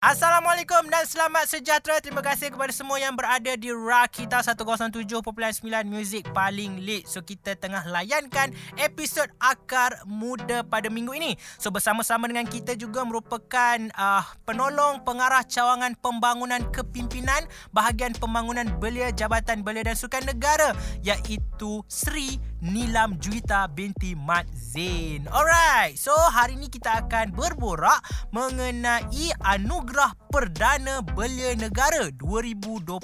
Assalamualaikum dan selamat sejahtera. Terima kasih kepada semua yang berada di Rakita 107.9 Music paling lit. So kita tengah layankan episod Akar Muda pada minggu ini. So bersama-sama dengan kita juga merupakan uh, penolong pengarah cawangan pembangunan kepimpinan bahagian pembangunan belia Jabatan Belia dan Sukan Negara iaitu Sri Nilam Juwita binti Mat Zain. Alright, so hari ini kita akan berborak mengenai anugerah Perdana Belia Negara 2022.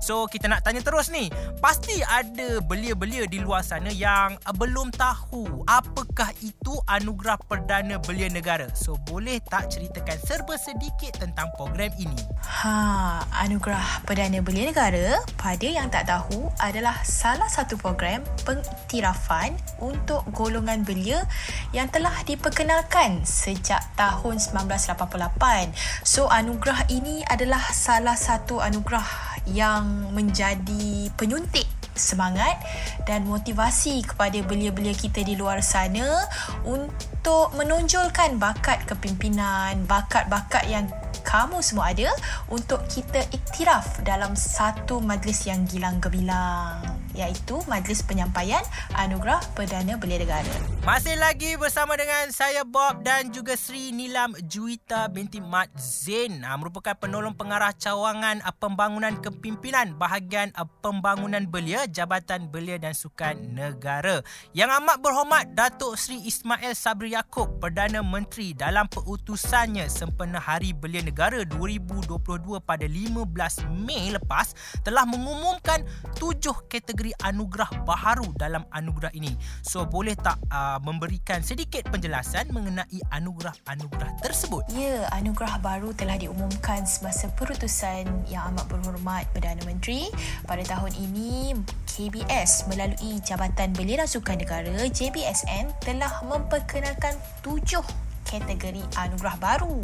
So kita nak tanya terus ni, pasti ada belia-belia di luar sana yang belum tahu apakah itu anugerah Perdana Belia Negara. So boleh tak ceritakan serba sedikit tentang program ini? Ha, anugerah Perdana Belia Negara pada yang tak tahu adalah salah satu program peng pengiktirafan untuk golongan belia yang telah diperkenalkan sejak tahun 1988. So anugerah ini adalah salah satu anugerah yang menjadi penyuntik semangat dan motivasi kepada belia-belia kita di luar sana untuk menonjolkan bakat kepimpinan, bakat-bakat yang kamu semua ada untuk kita iktiraf dalam satu majlis yang gilang gemilang iaitu Majlis Penyampaian Anugerah Perdana Belia Negara. Masih lagi bersama dengan saya Bob dan juga Sri Nilam Juwita binti Mat Zain ah, merupakan penolong pengarah cawangan ah, pembangunan kepimpinan bahagian ah, pembangunan belia Jabatan Belia dan Sukan Negara. Yang amat berhormat Datuk Sri Ismail Sabri Yaakob Perdana Menteri dalam peutusannya sempena Hari Belia Negara 2022 pada 15 Mei lepas telah mengumumkan tujuh kategori kategori anugerah baharu dalam anugerah ini. So boleh tak uh, memberikan sedikit penjelasan mengenai anugerah-anugerah tersebut? Ya, anugerah baru telah diumumkan semasa perutusan yang amat berhormat Perdana Menteri. Pada tahun ini, KBS melalui Jabatan Belia Sukan Negara JBSN telah memperkenalkan tujuh kategori anugerah baru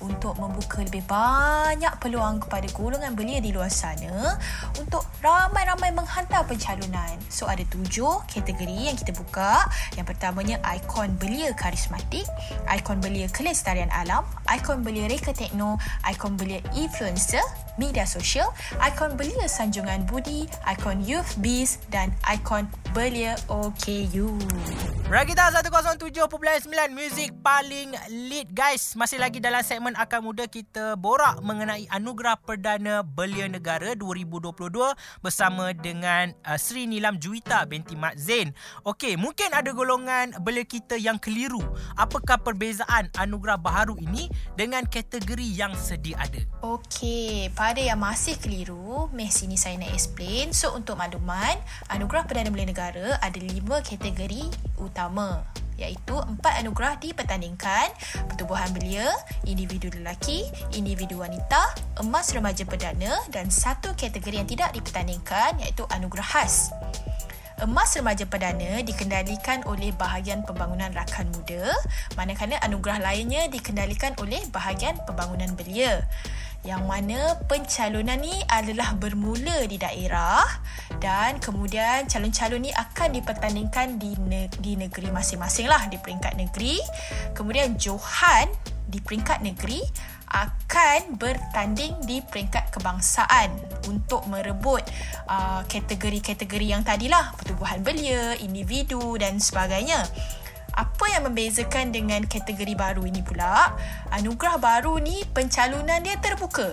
untuk membuka lebih banyak peluang kepada golongan belia di luar sana untuk ramai-ramai menghantar pencalonan. So ada tujuh kategori yang kita buka. Yang pertamanya ikon belia karismatik, ikon belia kelestarian alam, ikon belia reka tekno, ikon belia influencer, media sosial, ikon belia sanjungan budi, ikon youth beast dan ikon belia OKU. Rakita 107.9 Music paling lead guys Masih lagi dalam segmen Akar Muda Kita borak mengenai Anugerah Perdana Belia Negara 2022 Bersama dengan uh, Sri Nilam Juwita binti Mat Zain. Okey, mungkin ada golongan belia kita yang keliru. Apakah perbezaan anugerah baharu ini Dengan kategori yang sedia ada? Okey, pada yang masih keliru Meh sini saya nak explain. So untuk makluman Anugerah Perdana Belia Negara ada lima kategori utama iaitu empat anugerah dipertandingkan pertubuhan belia, individu lelaki, individu wanita, emas remaja perdana dan satu kategori yang tidak dipertandingkan iaitu anugerah khas. Emas remaja perdana dikendalikan oleh bahagian pembangunan rakan muda manakala anugerah lainnya dikendalikan oleh bahagian pembangunan belia yang mana pencalonan ni adalah bermula di daerah dan kemudian calon-calon ni akan dipertandingkan di ne- di negeri masing-masing lah di peringkat negeri kemudian Johan di peringkat negeri akan bertanding di peringkat kebangsaan untuk merebut uh, kategori-kategori yang tadilah pertubuhan belia, individu dan sebagainya. Apa yang membezakan dengan kategori baru ini pula? Anugerah baru ni pencalonan dia terbuka.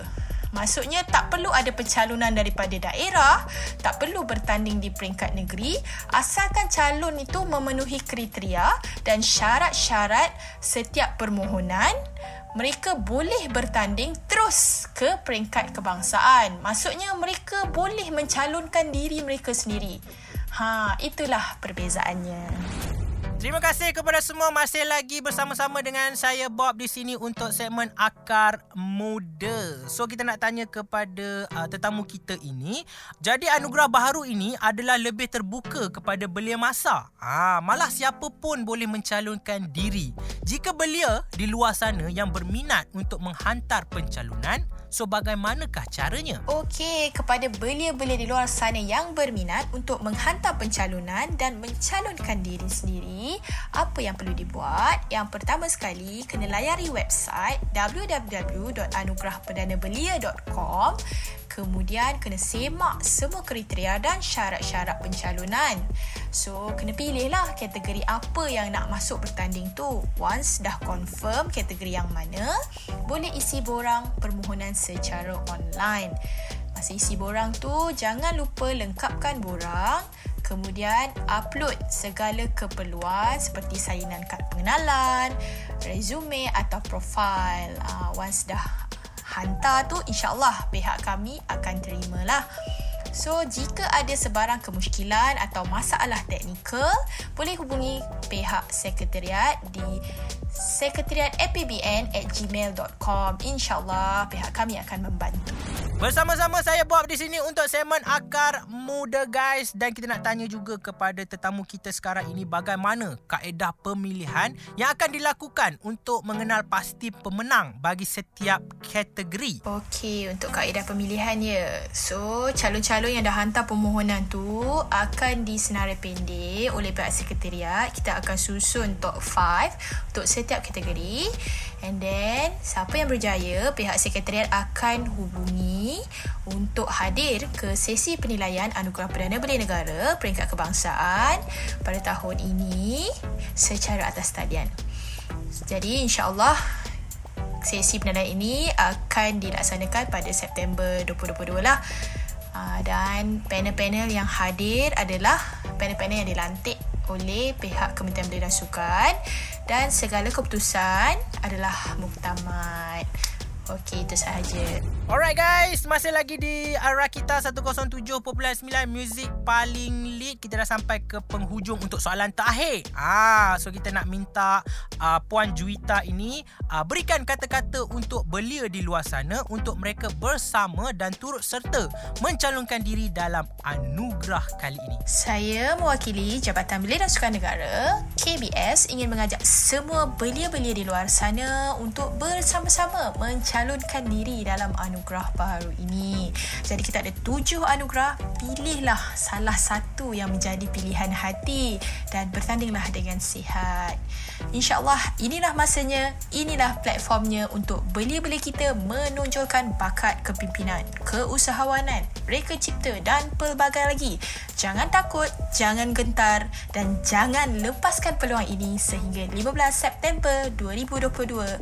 Maksudnya tak perlu ada pencalonan daripada daerah, tak perlu bertanding di peringkat negeri, asalkan calon itu memenuhi kriteria dan syarat-syarat setiap permohonan, mereka boleh bertanding terus ke peringkat kebangsaan. Maksudnya mereka boleh mencalonkan diri mereka sendiri. Ha, itulah perbezaannya. Terima kasih kepada semua masih lagi bersama-sama dengan saya Bob di sini untuk segmen Akar Muda. So kita nak tanya kepada uh, tetamu kita ini, jadi anugerah baharu ini adalah lebih terbuka kepada belia masa. Ah, malah siapa pun boleh mencalonkan diri. Jika belia di luar sana yang berminat untuk menghantar pencalonan, So bagaimanakah caranya? Okey, kepada belia-belia di luar sana yang berminat untuk menghantar pencalonan dan mencalonkan diri sendiri, apa yang perlu dibuat? Yang pertama sekali, kena layari website www.anugerahperdanabelia.com Kemudian kena semak semua kriteria dan syarat-syarat pencalonan. So, kena pilih lah kategori apa yang nak masuk bertanding tu. Once dah confirm kategori yang mana, boleh isi borang permohonan secara online. Masa isi borang tu, jangan lupa lengkapkan borang. Kemudian upload segala keperluan seperti salinan kad pengenalan, resume atau profil. Uh, once dah hantar tu insyaAllah pihak kami akan terima lah. So, jika ada sebarang kemusykilan atau masalah teknikal, boleh hubungi pihak sekretariat di sekretariatapbn at gmail.com. InsyaAllah pihak kami akan membantu. Bersama-sama saya Bob di sini untuk segmen Akar Muda guys dan kita nak tanya juga kepada tetamu kita sekarang ini bagaimana kaedah pemilihan yang akan dilakukan untuk mengenal pasti pemenang bagi setiap kategori. Okey, untuk kaedah pemilihan ya. So, calon-calon yang dah hantar permohonan tu akan disenarai pendek oleh pihak sekretariat. Kita akan susun top 5 untuk setiap kategori. And then, siapa yang berjaya, pihak sekretariat akan hubungi untuk hadir ke sesi penilaian Anugerah Perdana Belia Negara peringkat kebangsaan pada tahun ini secara atas talian. Jadi, insyaAllah, sesi penilaian ini akan dilaksanakan pada September 2022 lah. Uh, dan panel-panel yang hadir adalah panel-panel yang dilantik oleh pihak Kementerian Belia dan Sukan dan segala keputusan adalah muktamad. Okey, itu sahaja. Alright guys, masih lagi di Rakita 107.9 Music paling lead. Kita dah sampai ke penghujung untuk soalan terakhir. Ah, so kita nak minta uh, Puan Juwita ini uh, berikan kata-kata untuk belia di luar sana untuk mereka bersama dan turut serta mencalonkan diri dalam anugerah kali ini. Saya mewakili Jabatan Belia dan Sukan Negara, KBS ingin mengajak semua belia-belia di luar sana untuk bersama-sama mencalonkan diri dalam anugerah baru ini. Jadi kita ada tujuh anugerah, pilihlah salah satu yang menjadi pilihan hati dan bertandinglah dengan sihat. InsyaAllah inilah masanya, inilah platformnya untuk belia-belia kita menonjolkan bakat kepimpinan, keusahawanan, reka cipta dan pelbagai lagi. Jangan takut, jangan gentar dan jangan lepaskan peluang ini sehingga 15 September 2022.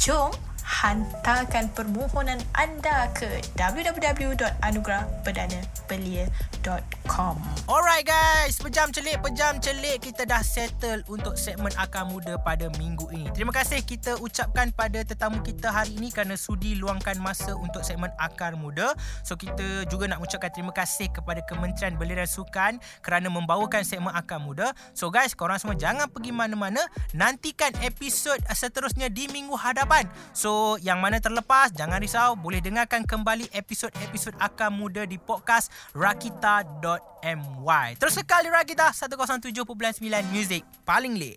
Jom hantarkan permohonan anda ke www.anugerahperdanabelia.com Alright guys, pejam celik, pejam celik kita dah settle untuk segmen Akar Muda pada minggu ini. Terima kasih kita ucapkan pada tetamu kita hari ini kerana sudi luangkan masa untuk segmen Akar Muda. So kita juga nak ucapkan terima kasih kepada Kementerian Belia dan Sukan kerana membawakan segmen Akar Muda. So guys, korang semua jangan pergi mana-mana. Nantikan episod seterusnya di minggu hadapan. So yang mana terlepas jangan risau boleh dengarkan kembali episod-episod Akar Muda di podcast rakita.my. Terus sekali Rakita 107.9 Music paling lit.